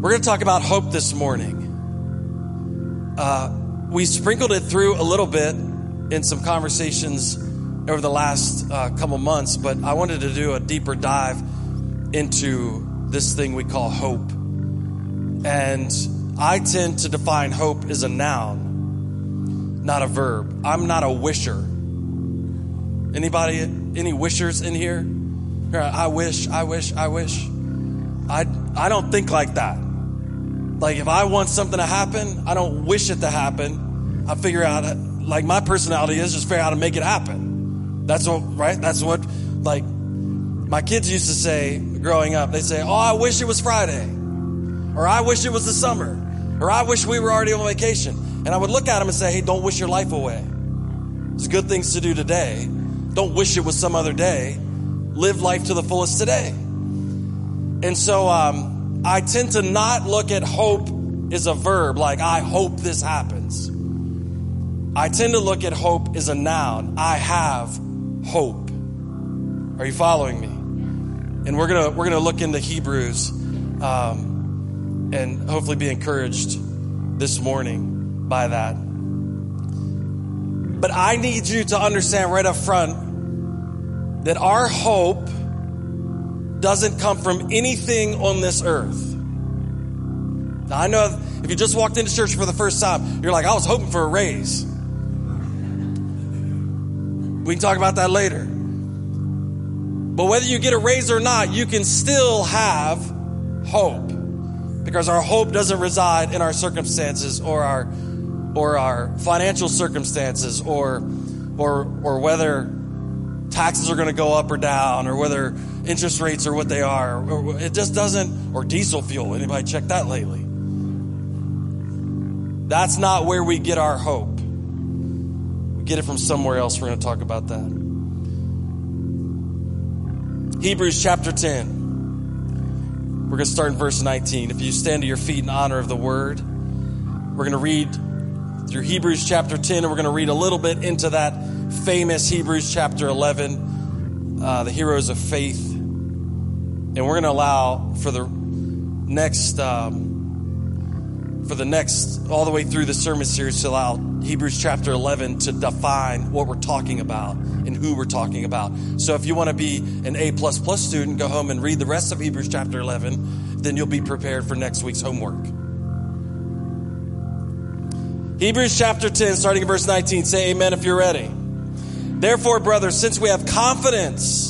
We're going to talk about hope this morning. Uh, we sprinkled it through a little bit in some conversations over the last uh, couple months, but I wanted to do a deeper dive into this thing we call hope. And I tend to define hope as a noun, not a verb. I'm not a wisher. Anybody, any wishers in here? I wish, I wish, I wish. I, I don't think like that. Like if I want something to happen, I don't wish it to happen. I figure out like my personality is just figure out how to make it happen. That's what right? That's what like my kids used to say growing up. They say, "Oh, I wish it was Friday." Or I wish it was the summer. Or I wish we were already on vacation. And I would look at them and say, "Hey, don't wish your life away. There's good things to do today. Don't wish it was some other day. Live life to the fullest today." And so um I tend to not look at hope as a verb, like I hope this happens. I tend to look at hope as a noun. I have hope. Are you following me? And we're gonna we're gonna look into Hebrews, um, and hopefully be encouraged this morning by that. But I need you to understand right up front that our hope doesn't come from anything on this earth. Now, I know if you just walked into church for the first time, you're like, I was hoping for a raise. We can talk about that later. But whether you get a raise or not, you can still have hope. Because our hope doesn't reside in our circumstances or our or our financial circumstances or or or whether taxes are going to go up or down or whether interest rates are what they are. It just doesn't, or diesel fuel. Anybody check that lately? That's not where we get our hope. We get it from somewhere else. We're going to talk about that. Hebrews chapter 10. We're going to start in verse 19. If you stand to your feet in honor of the word, we're going to read through Hebrews chapter 10, and we're going to read a little bit into that famous Hebrews chapter 11, uh, the heroes of faith. And we're going to allow for the next, um, for the next, all the way through the sermon series to allow Hebrews chapter 11 to define what we're talking about and who we're talking about. So if you want to be an A plus plus student, go home and read the rest of Hebrews chapter 11, then you'll be prepared for next week's homework. Hebrews chapter 10, starting in verse 19. Say amen if you're ready. Therefore, brothers, since we have confidence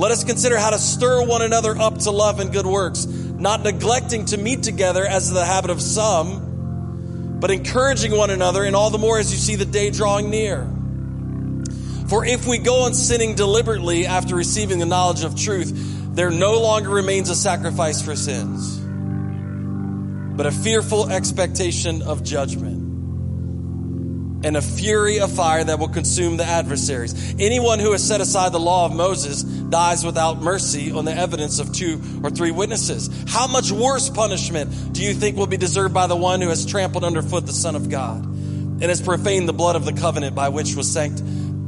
Let us consider how to stir one another up to love and good works, not neglecting to meet together as is the habit of some, but encouraging one another, and all the more as you see the day drawing near. For if we go on sinning deliberately after receiving the knowledge of truth, there no longer remains a sacrifice for sins, but a fearful expectation of judgment and a fury of fire that will consume the adversaries. Anyone who has set aside the law of Moses dies without mercy on the evidence of two or three witnesses. How much worse punishment do you think will be deserved by the one who has trampled underfoot the Son of God and has profaned the blood of the covenant by which was sanct-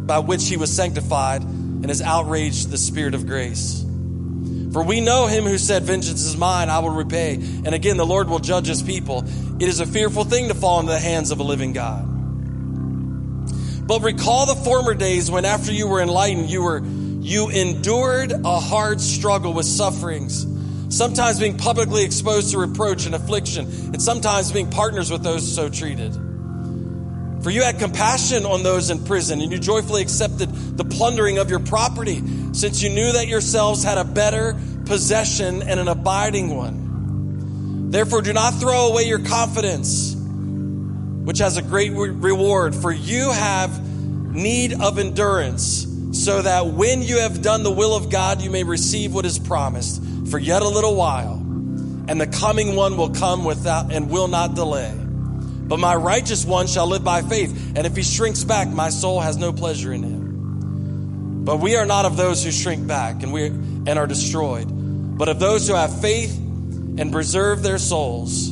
by which he was sanctified and has outraged the spirit of grace? For we know him who said, Vengeance is mine, I will repay. And again, the Lord will judge his people. It is a fearful thing to fall into the hands of a living God. But recall the former days when after you were enlightened, you were, you endured a hard struggle with sufferings, sometimes being publicly exposed to reproach and affliction, and sometimes being partners with those so treated. For you had compassion on those in prison, and you joyfully accepted the plundering of your property, since you knew that yourselves had a better possession and an abiding one. Therefore, do not throw away your confidence which has a great re- reward. For you have need of endurance, so that when you have done the will of God, you may receive what is promised. For yet a little while, and and the coming one will come without and will not delay. But my righteous one shall live by faith, and if he shrinks back, my soul has no pleasure in him. But we are not of those who shrink back and we and are destroyed, but of those who have faith and preserve their souls.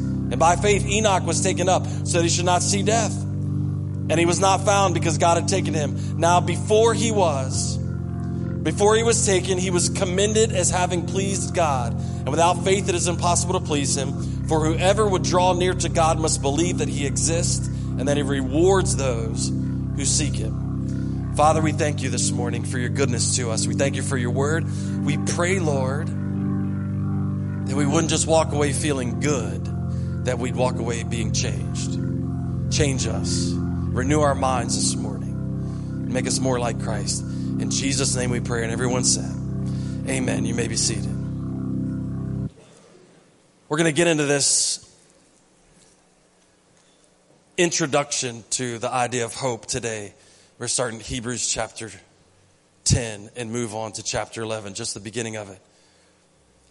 And by faith Enoch was taken up so that he should not see death. And he was not found because God had taken him. Now before he was, before he was taken, he was commended as having pleased God. And without faith, it is impossible to please him. For whoever would draw near to God must believe that he exists and that he rewards those who seek him. Father, we thank you this morning for your goodness to us. We thank you for your word. We pray, Lord, that we wouldn't just walk away feeling good, that we'd walk away being changed. Change us. Renew our minds this morning. Make us more like Christ. In Jesus' name we pray. And everyone said, Amen. You may be seated. We're going to get into this introduction to the idea of hope today. We're starting Hebrews chapter 10 and move on to chapter 11, just the beginning of it.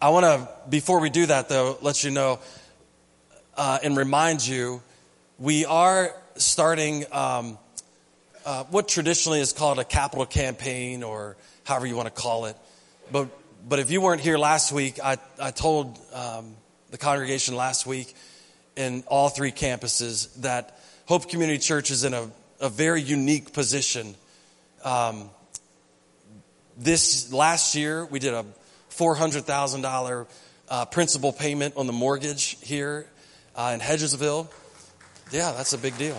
I want to, before we do that though, let you know uh, and remind you we are starting. Um, uh, what traditionally is called a capital campaign or however you want to call it. But, but if you weren't here last week, I, I told um, the congregation last week in all three campuses that Hope Community Church is in a, a very unique position. Um, this last year, we did a $400,000 uh, principal payment on the mortgage here uh, in Hedgesville. Yeah, that's a big deal.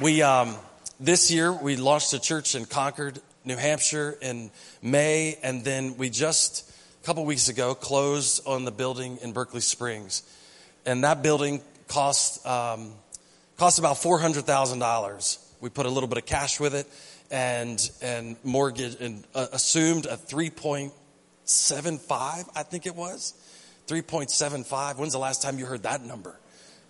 We, um, this year, we launched a church in Concord, New Hampshire in May, and then we just, a couple weeks ago, closed on the building in Berkeley Springs. And that building cost, um, cost about $400,000. We put a little bit of cash with it and, and mortgage, and uh, assumed a 3.75, I think it was. 3.75. When's the last time you heard that number?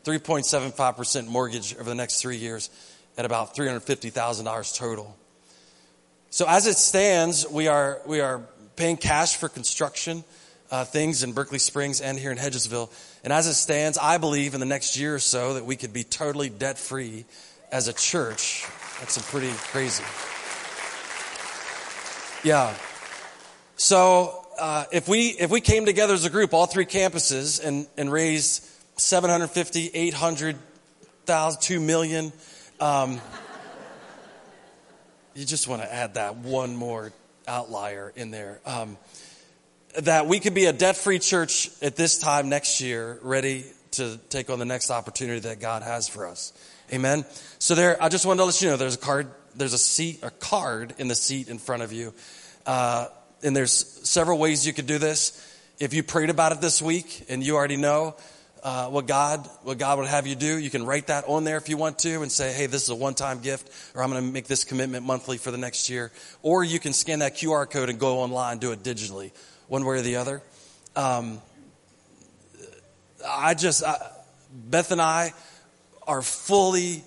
3.75% mortgage over the next three years at about $350,000 total. So as it stands, we are, we are paying cash for construction uh, things in Berkeley Springs and here in Hedgesville. And as it stands, I believe in the next year or so that we could be totally debt free as a church. That's pretty crazy. Yeah. So uh, if we if we came together as a group, all three campuses, and and raised 750, 800, 2 million, um, you just want to add that one more outlier in there. Um, that we could be a debt free church at this time next year, ready to take on the next opportunity that God has for us. Amen. So there, I just wanted to let you know there's a card, there's a seat, a card in the seat in front of you. Uh, and there's several ways you could do this. If you prayed about it this week and you already know, uh, what God what God would have you do. You can write that on there if you want to and say, hey, this is a one time gift, or I'm going to make this commitment monthly for the next year. Or you can scan that QR code and go online, do it digitally, one way or the other. Um, I just I, Beth and I are fully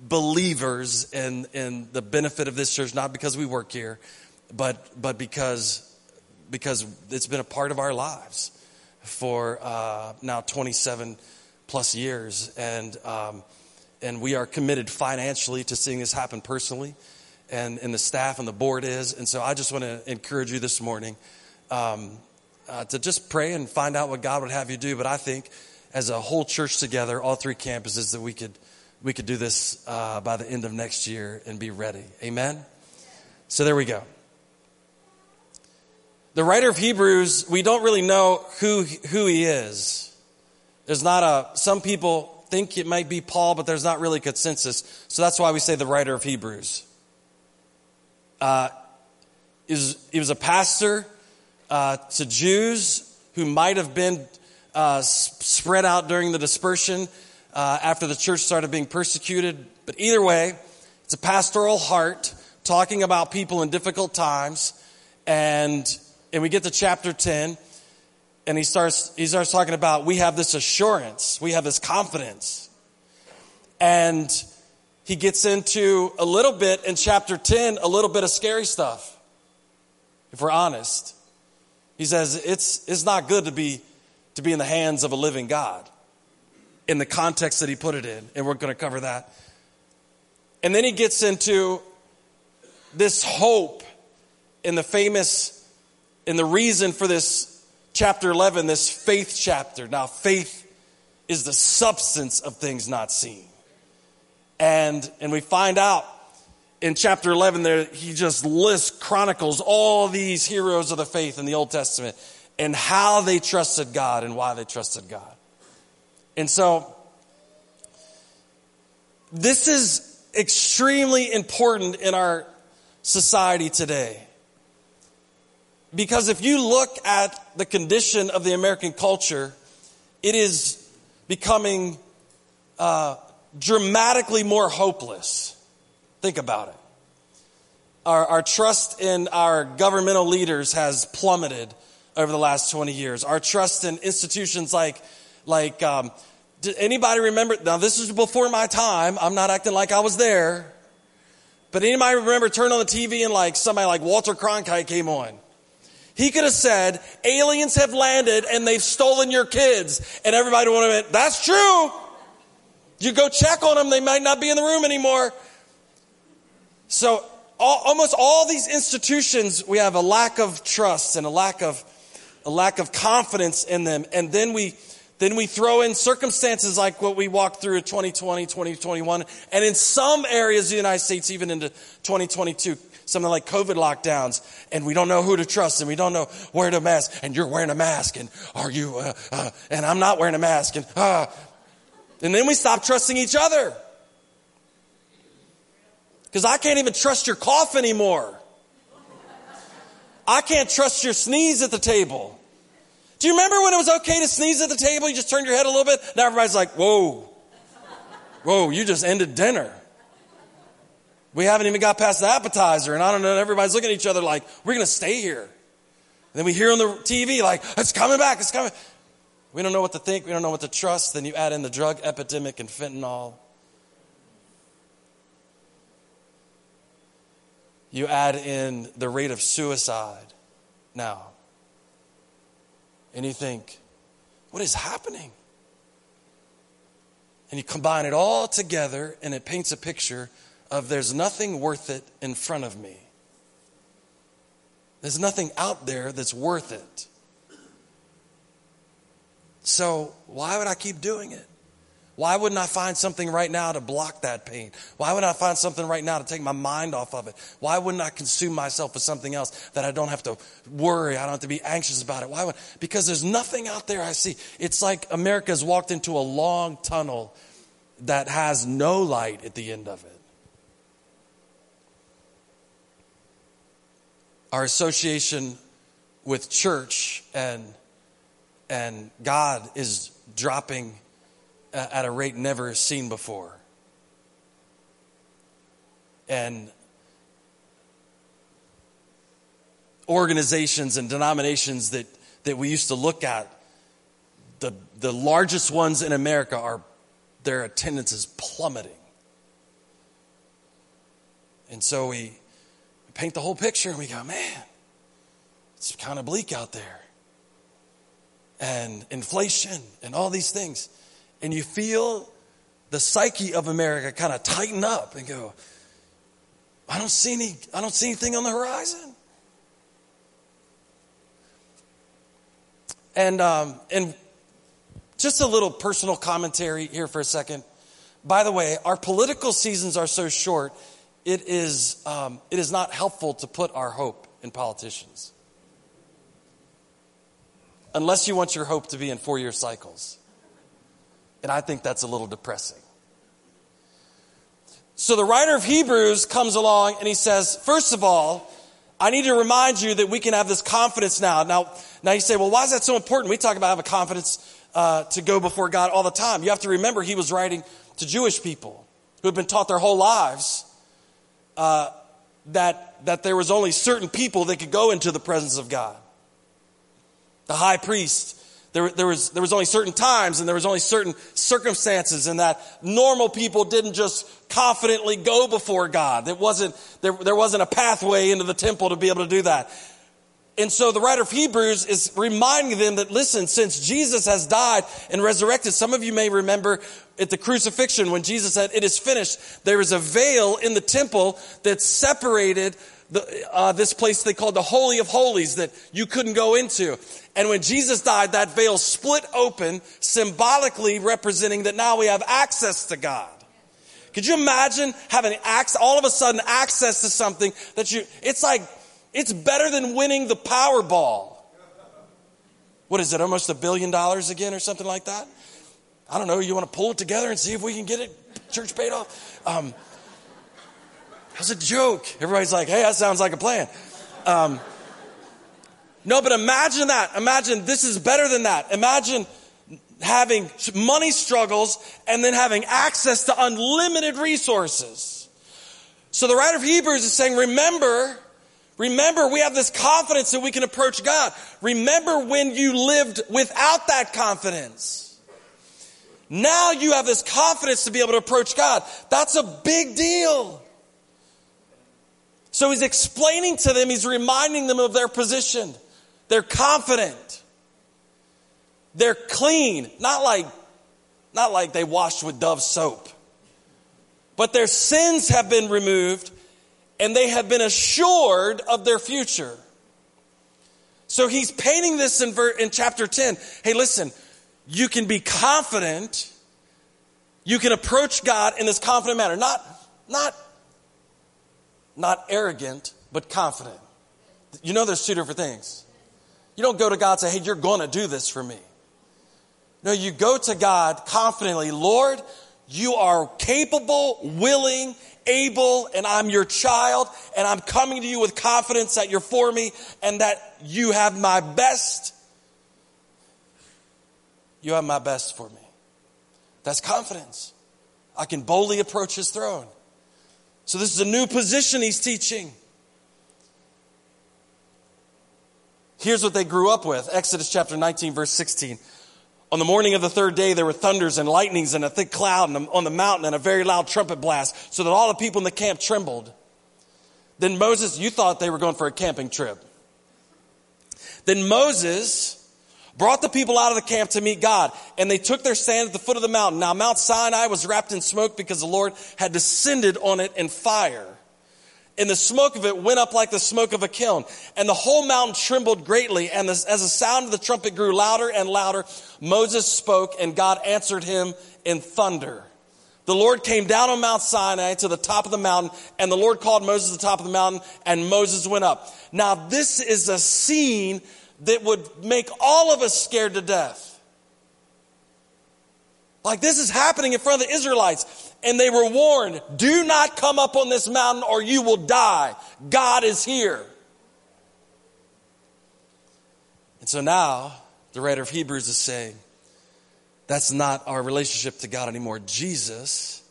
believers in in the benefit of this church, not because we work here, but but because because it's been a part of our lives for uh, now 27 plus years, and um, and we are committed financially to seeing this happen personally, and and the staff and the board is, and so I just want to encourage you this morning um, uh, to just pray and find out what God would have you do. But I think as a whole church together, all three campuses, that we could we could do this uh, by the end of next year and be ready. Amen. So there we go the writer of Hebrews, we don't really know who, who he is. There's not a, some people think it might be Paul, but there's not really consensus. So that's why we say the writer of Hebrews. Uh, was, he was a pastor uh, to Jews who might have been uh, spread out during the dispersion uh, after the church started being persecuted. But either way, it's a pastoral heart talking about people in difficult times. And, and we get to chapter 10 and he starts, he starts talking about we have this assurance, we have this confidence. And he gets into a little bit in chapter 10, a little bit of scary stuff, if we're honest. He says it's, it's not good to be, to be in the hands of a living God in the context that he put it in, and we're going to cover that. And then he gets into this hope in the famous, in the reason for this chapter 11, this faith chapter. Now, faith is the substance of things not seen. And, and we find out in chapter 11 there, he just lists, chronicles all these heroes of the faith in the Old Testament and how they trusted God and why they trusted God. And so, this is extremely important in our society today. Because if you look at the condition of the American culture, it is becoming uh, dramatically more hopeless. Think about it. Our, our trust in our governmental leaders has plummeted over the last 20 years. Our trust in institutions like, like, um, anybody remember? Now, this is before my time. I'm not acting like I was there. But anybody remember turning on the TV and like somebody like Walter Cronkite came on? He could have said, aliens have landed and they've stolen your kids. And everybody would have been, that's true. You go check on them, they might not be in the room anymore. So all, almost all these institutions, we have a lack of trust and a lack of, a lack of confidence in them. And then we, then we throw in circumstances like what we walked through in 2020, 2021, and in some areas of the United States, even into 2022, something like COVID lockdowns, and we don't know who to trust, and we don't know where to mask, and you're wearing a mask, and are you, uh, uh, and I'm not wearing a mask, and, uh, and then we stop trusting each other. Because I can't even trust your cough anymore. I can't trust your sneeze at the table. Do you remember when it was okay to sneeze at the table? You just turned your head a little bit. Now everybody's like, whoa, whoa, you just ended dinner. We haven't even got past the appetizer, and I don't know, everybody's looking at each other like, we're going to stay here. And then we hear on the TV, like, it's coming back, it's coming. We don't know what to think, we don't know what to trust. Then you add in the drug epidemic and fentanyl. You add in the rate of suicide now. And you think, what is happening? And you combine it all together, and it paints a picture of there's nothing worth it in front of me. There's nothing out there that's worth it. So, why would I keep doing it? Why wouldn't I find something right now to block that pain? Why wouldn't I find something right now to take my mind off of it? Why wouldn't I consume myself with something else that I don't have to worry? I don't have to be anxious about it. Why would? Because there's nothing out there I see. It's like America's walked into a long tunnel that has no light at the end of it. Our association with church and and God is dropping at a rate never seen before. And organizations and denominations that, that we used to look at, the, the largest ones in America are their attendance is plummeting. And so we paint the whole picture and we go, man, it's kind of bleak out there. And inflation and all these things. And you feel the psyche of America kind of tighten up and go, I don't see any, I don't see anything on the horizon. And, um, and just a little personal commentary here for a second. By the way, our political seasons are so short it is, um, it is not helpful to put our hope in politicians. Unless you want your hope to be in four year cycles. And I think that's a little depressing. So the writer of Hebrews comes along and he says, first of all, I need to remind you that we can have this confidence now. Now, now you say, well, why is that so important? We talk about having confidence uh, to go before God all the time. You have to remember he was writing to Jewish people who had been taught their whole lives uh, that, that there was only certain people that could go into the presence of God. The high priest, there, there, was, there was only certain times and there was only certain circumstances and that normal people didn't just confidently go before God. It wasn't, there, there wasn't a pathway into the temple to be able to do that. And so the writer of Hebrews is reminding them that, listen, since Jesus has died and resurrected, some of you may remember at the crucifixion when Jesus said, it is finished, there is a veil in the temple that separated the, uh, this place they called the Holy of Holies that you couldn't go into. And when Jesus died, that veil split open, symbolically representing that now we have access to God. Could you imagine having access, all of a sudden access to something that you, it's like, it's better than winning the Powerball. What is it, almost a billion dollars again or something like that? I don't know. You want to pull it together and see if we can get it church paid off? Um, that's a joke. Everybody's like, hey, that sounds like a plan. Um, no, but imagine that. Imagine this is better than that. Imagine having money struggles and then having access to unlimited resources. So the writer of Hebrews is saying, remember, remember we have this confidence that we can approach God. Remember when you lived without that confidence. Now you have this confidence to be able to approach God. That's a big deal. So he's explaining to them, he's reminding them of their position. They're confident. They're clean. Not like, not like they washed with Dove soap. But their sins have been removed and they have been assured of their future. So he's painting this in, ver- in chapter 10. Hey, listen, you can be confident. You can approach God in this confident manner. Not, not, not arrogant, but confident. You know there's two different things. You don't go to God and say, hey, you're going to do this for me. No, you go to God confidently, Lord, you are capable, willing, able, and I'm your child, and I'm coming to you with confidence that you're for me and that you have my best. You have my best for me. That's confidence. I can boldly approach his throne. So, this is a new position he's teaching. Here's what they grew up with Exodus chapter 19, verse 16. On the morning of the third day, there were thunders and lightnings and a thick cloud on the mountain and a very loud trumpet blast, so that all the people in the camp trembled. Then Moses, you thought they were going for a camping trip. Then Moses brought the people out of the camp to meet God, and they took their stand at the foot of the mountain. Now, Mount Sinai was wrapped in smoke because the Lord had descended on it in fire and the smoke of it went up like the smoke of a kiln. And the whole mountain trembled greatly. And as the sound of the trumpet grew louder and louder, Moses spoke, and God answered him in thunder. The Lord came down on Mount Sinai to the top of the mountain, and the Lord called Moses to the top of the mountain, and Moses went up. Now, this is a scene that would make all of us scared to death. Like this is happening in front of the Israelites and they were warned, do not come up on this mountain or you will die. God is here. And so now the writer of Hebrews is saying, that's not our relationship to God anymore. Jesus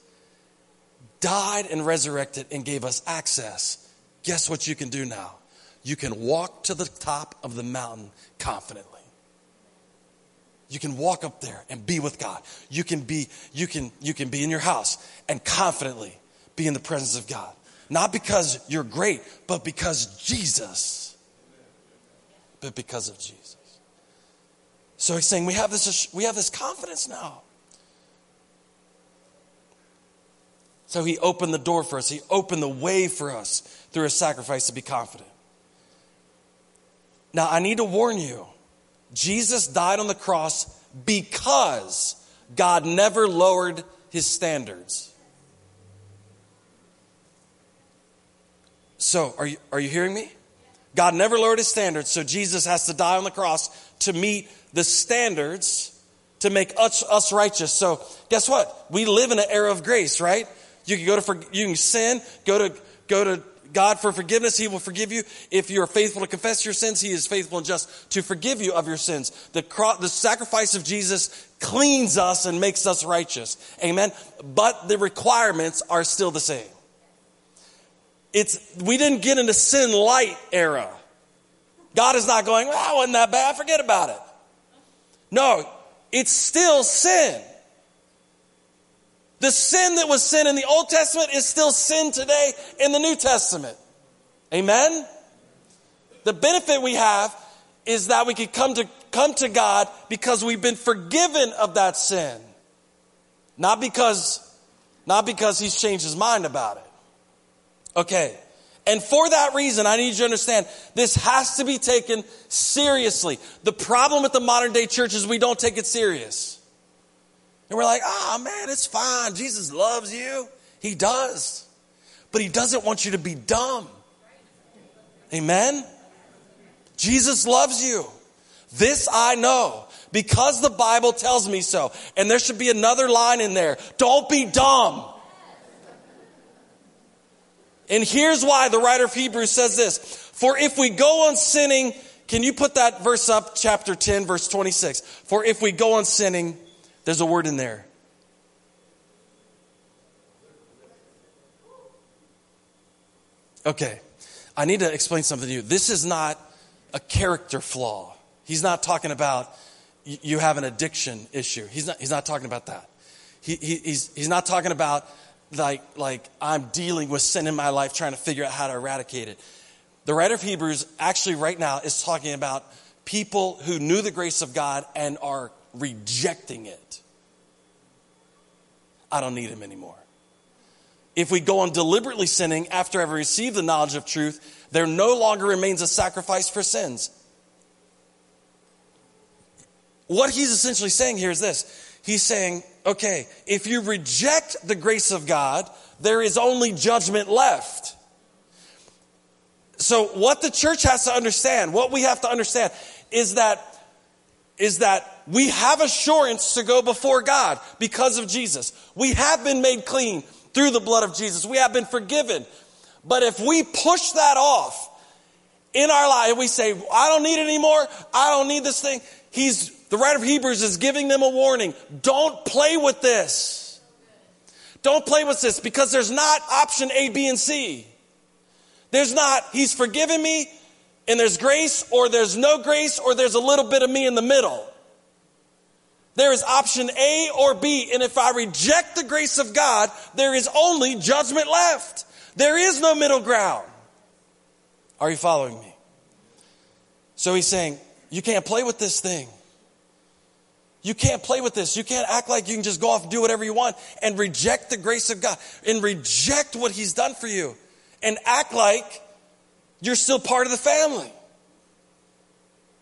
died and resurrected and gave us access. Guess what you can do now? You can walk to the top of the mountain confidently. You can walk up there and be with God. You can be, you can, you can be in your house and confidently be in the presence of God. Not because you're great, but because Jesus. But because of Jesus. So he's saying we have this, we have this confidence now. So he opened the door for us. He opened the way for us through a sacrifice to be confident. Now I need to warn you Jesus died on the cross because God never lowered his standards. So, are you, are you hearing me? God never lowered his standards, so Jesus has to die on the cross to meet the standards to make us, us righteous. So, guess what? We live in an era of grace, right? You can go to, you can sin, go to, go to God for forgiveness, He will forgive you. If you are faithful to confess your sins, He is faithful and just to forgive you of your sins. The, the sacrifice of Jesus cleans us and makes us righteous. Amen. But the requirements are still the same. It's, we didn't get into sin light era. God is not going, oh, wasn't that bad, forget about it. No, it's still sin. The sin that was sin in the Old Testament is still sin today in the New Testament. Amen? The benefit we have is that we can come to, come to God because we've been forgiven of that sin. Not because, not because he's changed his mind about it. Okay. And for that reason, I need you to understand this has to be taken seriously. The problem with the modern day church is we don't take it serious. And we're like, oh man, it's fine. Jesus loves you. He does. But he doesn't want you to be dumb. Amen? Jesus loves you. This I know because the Bible tells me so. And there should be another line in there. Don't be dumb. And here's why the writer of Hebrews says this. For if we go on sinning, can you put that verse up, chapter 10, verse 26? For if we go on sinning, there's a word in there. Okay, I need to explain something to you. This is not a character flaw. He's not talking about you have an addiction issue. He's not, he's not talking about that. He, he, he's, he's not talking about like, like I'm dealing with sin in my life, trying to figure out how to eradicate it. The writer of Hebrews actually right now is talking about people who knew the grace of God and are rejecting it. I don't need him anymore. If we go on deliberately sinning after having received the knowledge of truth, there no longer remains a sacrifice for sins. What he's essentially saying here is this He's saying, okay, if you reject the grace of God, there is only judgment left. So what the church has to understand, what we have to understand is that is that we have assurance to go before God because of Jesus. We have been made clean through the blood of Jesus. We have been forgiven. But if we push that off in our life, we say, I don't need it anymore. I don't need this thing. He's, the writer of Hebrews is giving them a warning. Don't play with this. Don't play with this because there's not option A, B, and C. There's not, He's forgiven me and there's grace, or there's no grace, or there's a little bit of me in the middle. There is option A or B, and if I reject the grace of God, there is only judgment left. There is no middle ground. Are you following me? So he's saying, you can't play with this thing. You can't play with this. You can't act like you can just go off and do whatever you want and reject the grace of God and reject what He's done for you and act like you're still part of the family.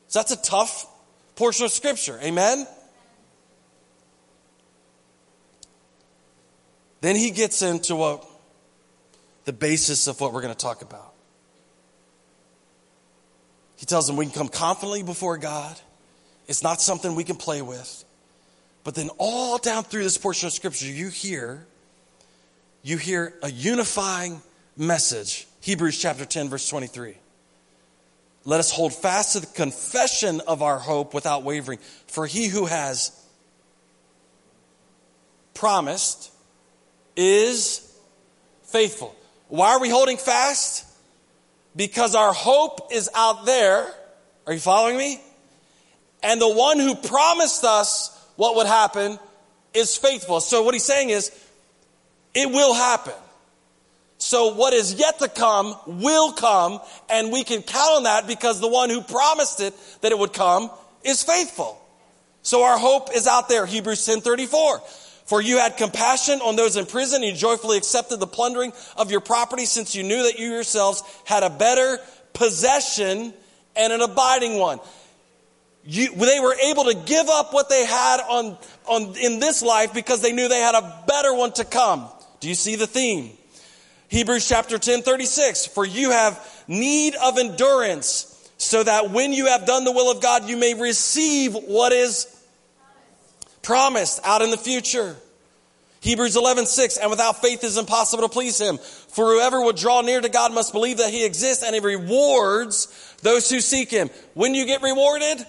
So that's a tough portion of Scripture. Amen? Then he gets into what the basis of what we're going to talk about. He tells them we can come confidently before God. It's not something we can play with. But then all down through this portion of scripture, you hear, you hear a unifying message Hebrews chapter 10, verse 23. Let us hold fast to the confession of our hope without wavering, for he who has promised is faithful. Why are we holding fast? Because our hope is out there. Are you following me? And the one who promised us what would happen is faithful. So what he's saying is, it will happen. So what is yet to come will come, and we can count on that because the one who promised it that it would come is faithful. So our hope is out there. Hebrews 10 34. For you had compassion on those in prison, and you joyfully accepted the plundering of your property, since you knew that you yourselves had a better possession and an abiding one. You, they were able to give up what they had on, on, in this life because they knew they had a better one to come. Do you see the theme? Hebrews chapter 10, 36. For you have need of endurance, so that when you have done the will of God, you may receive what is promised out in the future. Hebrews 11, 6, and without faith it is impossible to please him. For whoever would draw near to God must believe that he exists and he rewards those who seek him. When you get rewarded?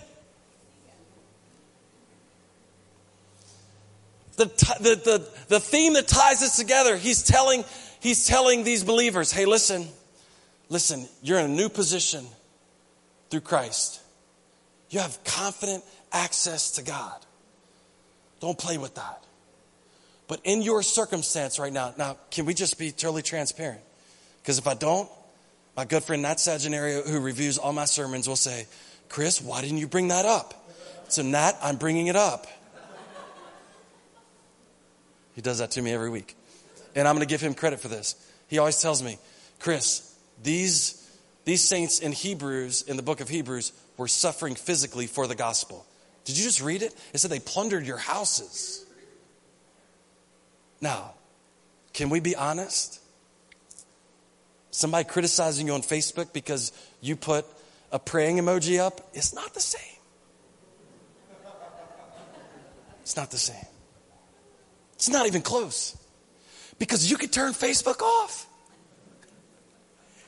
The, the, the, the theme that ties this together, he's telling, he's telling these believers, hey, listen, listen, you're in a new position through Christ. You have confident access to God. Don't play with that. But in your circumstance right now, now, can we just be totally transparent? Because if I don't, my good friend Nat Sagenario, who reviews all my sermons, will say, Chris, why didn't you bring that up? So, Nat, I'm bringing it up. He does that to me every week. And I'm going to give him credit for this. He always tells me, Chris, these, these saints in Hebrews, in the book of Hebrews, were suffering physically for the gospel. Did you just read it? It said they plundered your houses. Now, can we be honest? Somebody criticizing you on Facebook because you put a praying emoji up, it's not the same. It's not the same. It's not even close. Because you could turn Facebook off.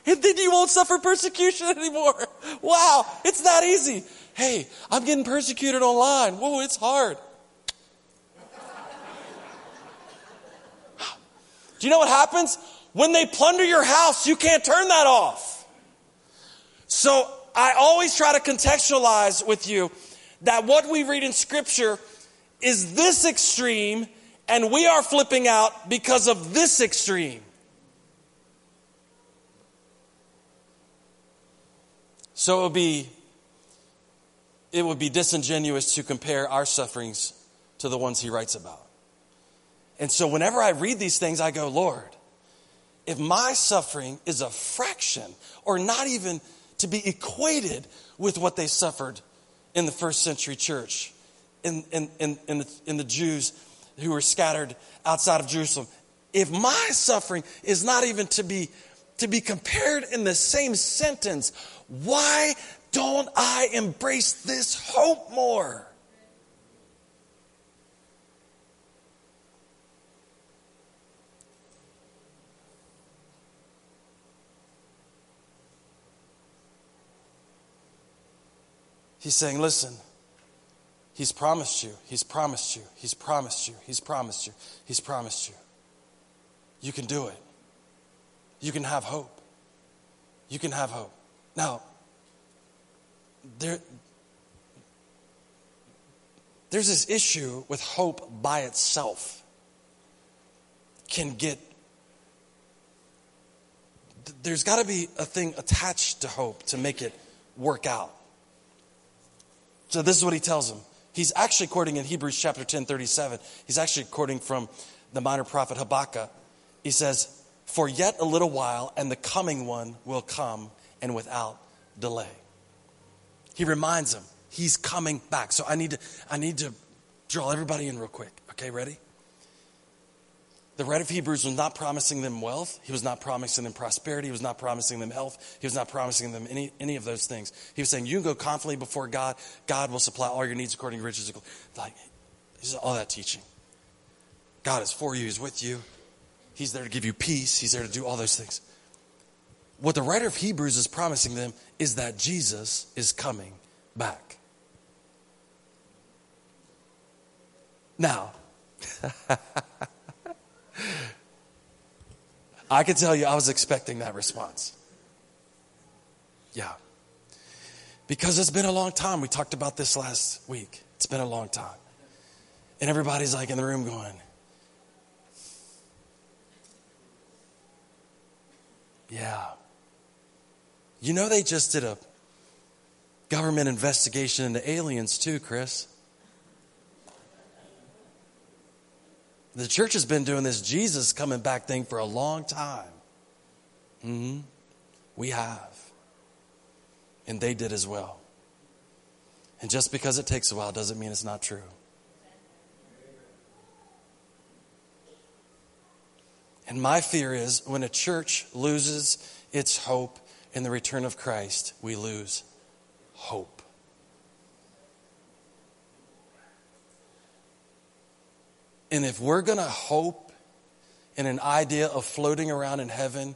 And then you won't suffer persecution anymore. Wow, it's that easy. Hey, I'm getting persecuted online. Whoa, it's hard. Do you know what happens? When they plunder your house, you can't turn that off. So I always try to contextualize with you that what we read in Scripture is this extreme, and we are flipping out because of this extreme. So it would be it would be disingenuous to compare our sufferings to the ones he writes about. And so whenever I read these things, I go, Lord, if my suffering is a fraction or not even to be equated with what they suffered in the first century church, in, in, in, in, the, in the Jews who were scattered outside of Jerusalem, if my suffering is not even to be, to be compared in the same sentence, why don't I embrace this hope more? He's saying, listen, He's promised you, He's promised you, He's promised you, He's promised you, He's promised you. You can do it. You can have hope. You can have hope. Now, there, there's this issue with hope by itself can get there's got to be a thing attached to hope to make it work out so this is what he tells them. He's actually quoting in Hebrews chapter 10, 37. He's actually quoting from the minor prophet Habakkuk. He says, For yet a little while, and the coming one will come, and without delay. He reminds them, he's coming back. So I need to, I need to draw everybody in real quick. Okay, ready? The writer of Hebrews was not promising them wealth. He was not promising them prosperity. He was not promising them health. He was not promising them any, any of those things. He was saying, You can go confidently before God. God will supply all your needs according to riches. Like, this is all that teaching. God is for you, He's with you. He's there to give you peace. He's there to do all those things. What the writer of Hebrews is promising them is that Jesus is coming back. Now, I can tell you, I was expecting that response. Yeah. Because it's been a long time. We talked about this last week. It's been a long time. And everybody's like in the room going, Yeah. You know, they just did a government investigation into aliens, too, Chris. The church has been doing this Jesus coming back thing for a long time. Mm-hmm. We have. And they did as well. And just because it takes a while doesn't mean it's not true. And my fear is when a church loses its hope in the return of Christ, we lose hope. And if we're going to hope in an idea of floating around in heaven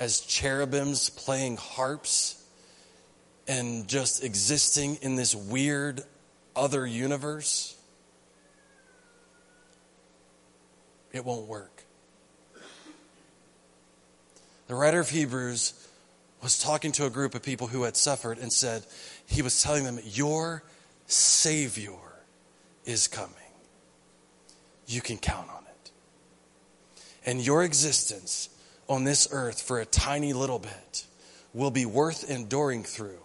as cherubims playing harps and just existing in this weird other universe, it won't work. The writer of Hebrews was talking to a group of people who had suffered and said, he was telling them, Your Savior is coming. You can count on it. And your existence on this earth for a tiny little bit will be worth enduring through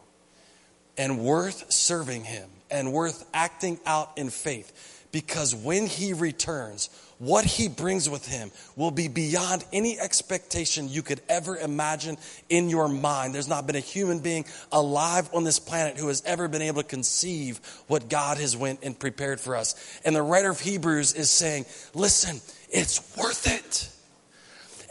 and worth serving Him and worth acting out in faith because when He returns, what he brings with him will be beyond any expectation you could ever imagine in your mind. There's not been a human being alive on this planet who has ever been able to conceive what God has went and prepared for us. And the writer of Hebrews is saying, listen, it's worth it.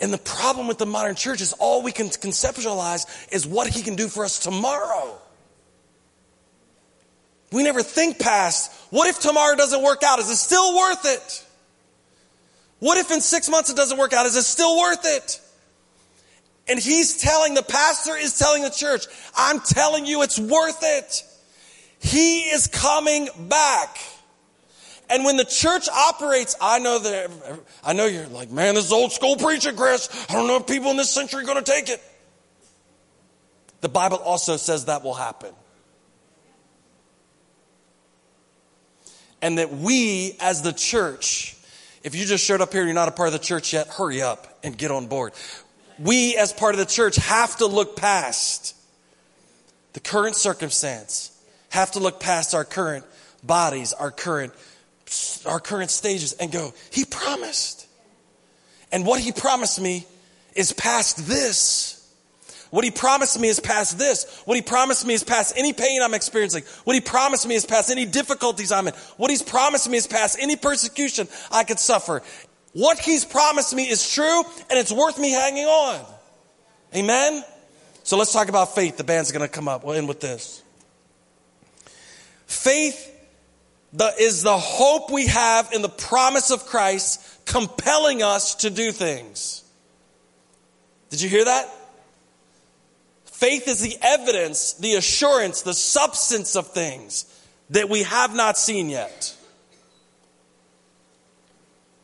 And the problem with the modern church is all we can conceptualize is what he can do for us tomorrow. We never think past, what if tomorrow doesn't work out? Is it still worth it? What if in six months it doesn't work out? Is it still worth it? And he's telling, the pastor is telling the church, I'm telling you it's worth it. He is coming back. And when the church operates, I know that, I know you're like, man, this is old school preaching, Chris. I don't know if people in this century are going to take it. The Bible also says that will happen. And that we as the church if you just showed up here, you're not a part of the church yet, hurry up and get on board. We, as part of the church, have to look past the current circumstance, have to look past our current bodies, our current, our current stages, and go, He promised. And what He promised me is past this. What he promised me is past this. What he promised me is past any pain I'm experiencing. What he promised me is past any difficulties I'm in. What he's promised me is past any persecution I could suffer. What he's promised me is true and it's worth me hanging on. Amen? So let's talk about faith. The band's going to come up. We'll end with this. Faith is the hope we have in the promise of Christ compelling us to do things. Did you hear that? Faith is the evidence, the assurance, the substance of things that we have not seen yet.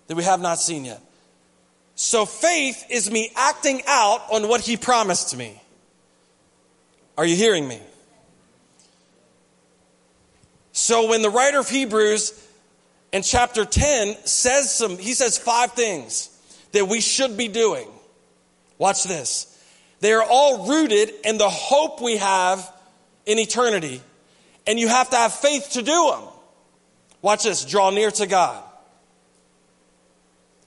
That we have not seen yet. So faith is me acting out on what he promised me. Are you hearing me? So when the writer of Hebrews in chapter 10 says some, he says five things that we should be doing. Watch this. They are all rooted in the hope we have in eternity. And you have to have faith to do them. Watch this draw near to God.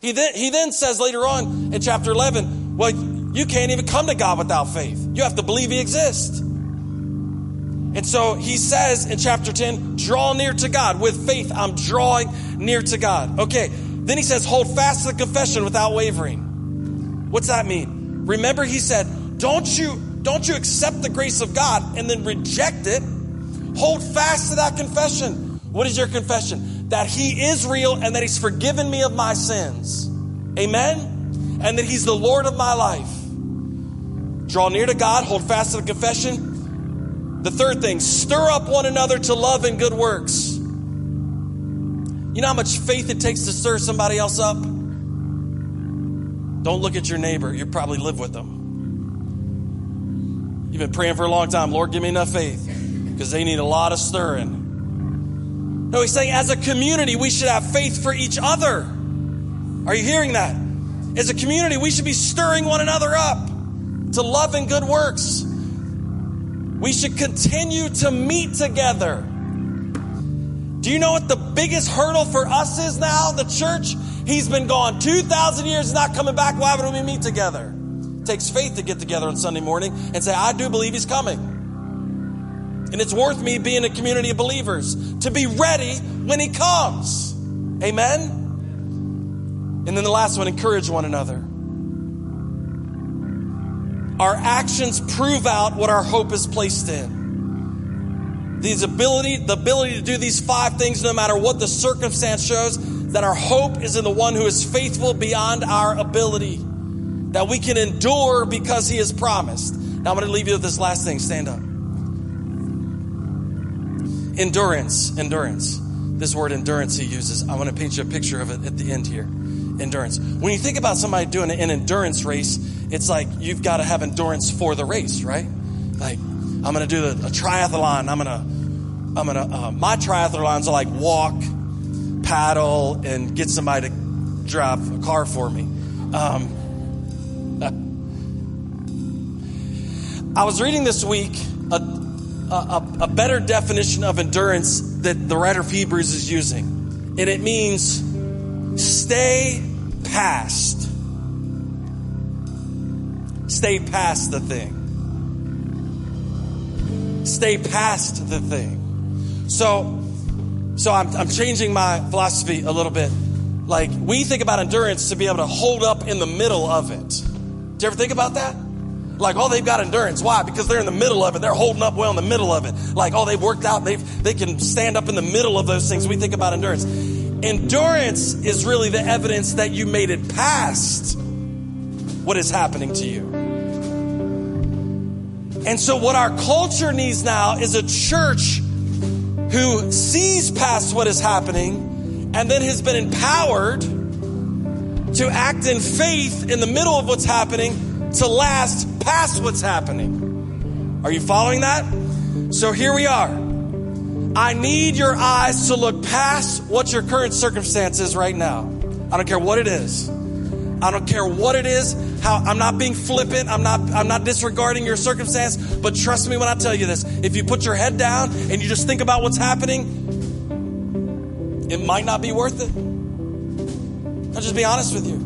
He then, he then says later on in chapter 11, well, you can't even come to God without faith. You have to believe He exists. And so he says in chapter 10, draw near to God. With faith, I'm drawing near to God. Okay. Then he says, hold fast to the confession without wavering. What's that mean? Remember, he said, don't you, don't you accept the grace of God and then reject it. Hold fast to that confession. What is your confession? That He is real and that He's forgiven me of my sins. Amen? And that He's the Lord of my life. Draw near to God, hold fast to the confession. The third thing, stir up one another to love and good works. You know how much faith it takes to stir somebody else up? Don't look at your neighbor. You probably live with them. You've been praying for a long time. Lord, give me enough faith because they need a lot of stirring. No, he's saying as a community, we should have faith for each other. Are you hearing that? As a community, we should be stirring one another up to love and good works. We should continue to meet together. Do you know what the biggest hurdle for us is now, the church? He's been gone 2,000 years, not coming back. Why would we meet together? takes faith to get together on Sunday morning and say, I do believe he's coming. And it's worth me being a community of believers to be ready when he comes. Amen. And then the last one, encourage one another. Our actions prove out what our hope is placed in. These ability, the ability to do these five things no matter what the circumstance shows, that our hope is in the one who is faithful beyond our ability, that we can endure because he has promised. Now I'm going to leave you with this last thing. Stand up. Endurance, endurance. This word endurance he uses. I want to paint you a picture of it at the end here. Endurance. When you think about somebody doing an endurance race, it's like you've got to have endurance for the race, right? Like, I'm going to do a, a triathlon. I'm going to, I'm going to, uh, my triathlons are like walk, paddle, and get somebody to drive a car for me. Um, I was reading this week a, a, a, better definition of endurance that the writer of Hebrews is using. And it means stay past. Stay past the thing. Stay past the thing. So, so I'm, I'm changing my philosophy a little bit. Like, we think about endurance to be able to hold up in the middle of it. Do you ever think about that? Like, oh, they've got endurance. Why? Because they're in the middle of it. They're holding up well in the middle of it. Like, oh, they've worked out. They've, they can stand up in the middle of those things. We think about endurance. Endurance is really the evidence that you made it past what is happening to you. And so what our culture needs now is a church who sees past what is happening and then has been empowered to act in faith in the middle of what's happening to last past what's happening. Are you following that? So here we are. I need your eyes to look past what your current circumstance is right now. I don't care what it is. I don't care what it is. How I'm not being flippant. I'm not I'm not disregarding your circumstance, but trust me when I tell you this. If you put your head down and you just think about what's happening, it might not be worth it. I'll just be honest with you.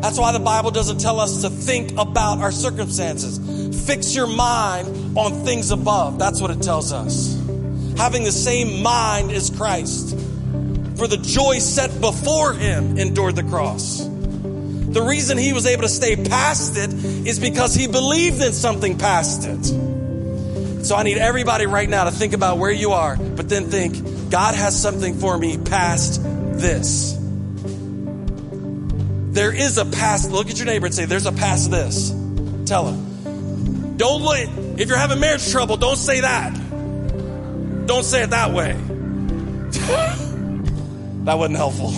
That's why the Bible doesn't tell us to think about our circumstances. Fix your mind on things above. That's what it tells us. Having the same mind as Christ. For the joy set before him endured the cross. The reason he was able to stay past it is because he believed in something past it. So I need everybody right now to think about where you are, but then think, God has something for me past this. There is a past. Look at your neighbor and say, There's a past this. Tell him. Don't let, if you're having marriage trouble, don't say that. Don't say it that way. that wasn't helpful.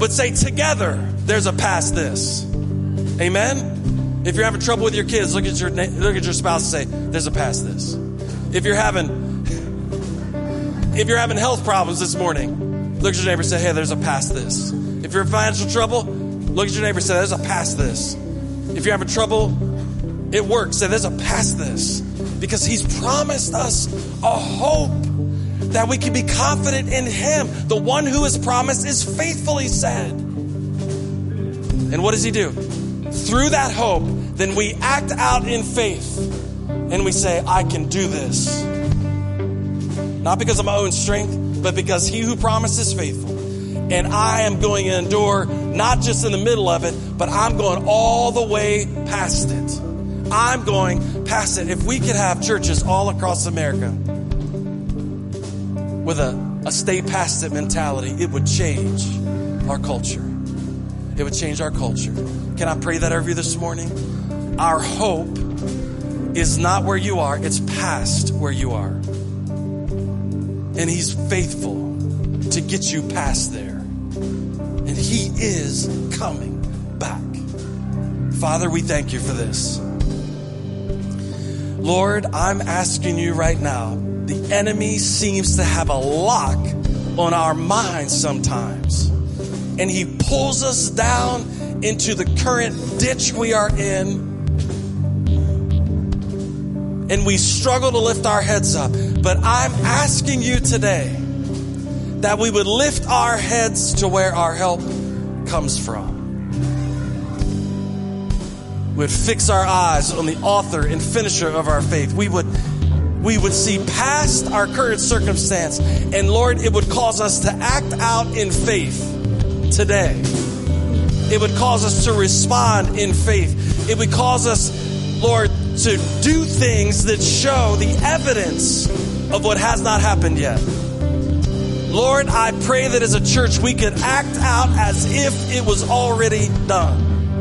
But say together, there's a past this. Amen? If you're having trouble with your kids, look at your, look at your spouse and say, There's a past this. If you're having, if you're having health problems this morning, look at your neighbor and say, Hey, there's a past this. If you're in financial trouble, look at your neighbor and say, There's a past this. If you're having trouble, it works. Say, There's a past this. Because He's promised us a hope that we can be confident in Him. The one who has promised is faithfully said. And what does He do? Through that hope, then we act out in faith and we say, I can do this. Not because of my own strength, but because He who promises is faithful and I am going to endure not just in the middle of it, but I'm going all the way past it. I'm going past it. If we could have churches all across America with a, a stay past it mentality, it would change our culture. It would change our culture. Can I pray that over you this morning? Our hope is not where you are, it's past where you are. And He's faithful to get you past there and He is coming back. Father, we thank you for this. Lord, I'm asking you right now, the enemy seems to have a lock on our minds sometimes. And he pulls us down into the current ditch we are in. And we struggle to lift our heads up. But I'm asking you today that we would lift our heads to where our help comes from. We would fix our eyes on the author and finisher of our faith. We would we would see past our current circumstance. And Lord, it would cause us to act out in faith today. It would cause us to respond in faith. It would cause us, Lord, to do things that show the evidence of what has not happened yet. Lord, I pray that as a church we could act out as if it was already done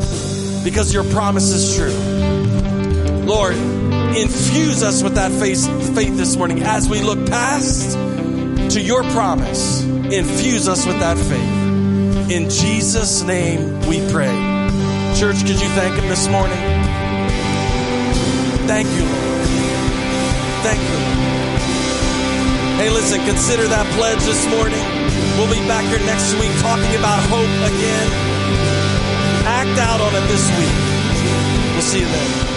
because your promise is true. Lord, infuse us with that faith, faith this morning as we look past to your promise. Infuse us with that faith. In Jesus' name we pray. Church, could you thank him this morning? Thank you, Lord. Thank you. Hey, listen, consider that pledge this morning. We'll be back here next week talking about hope again. Act out on it this week. We'll see you then.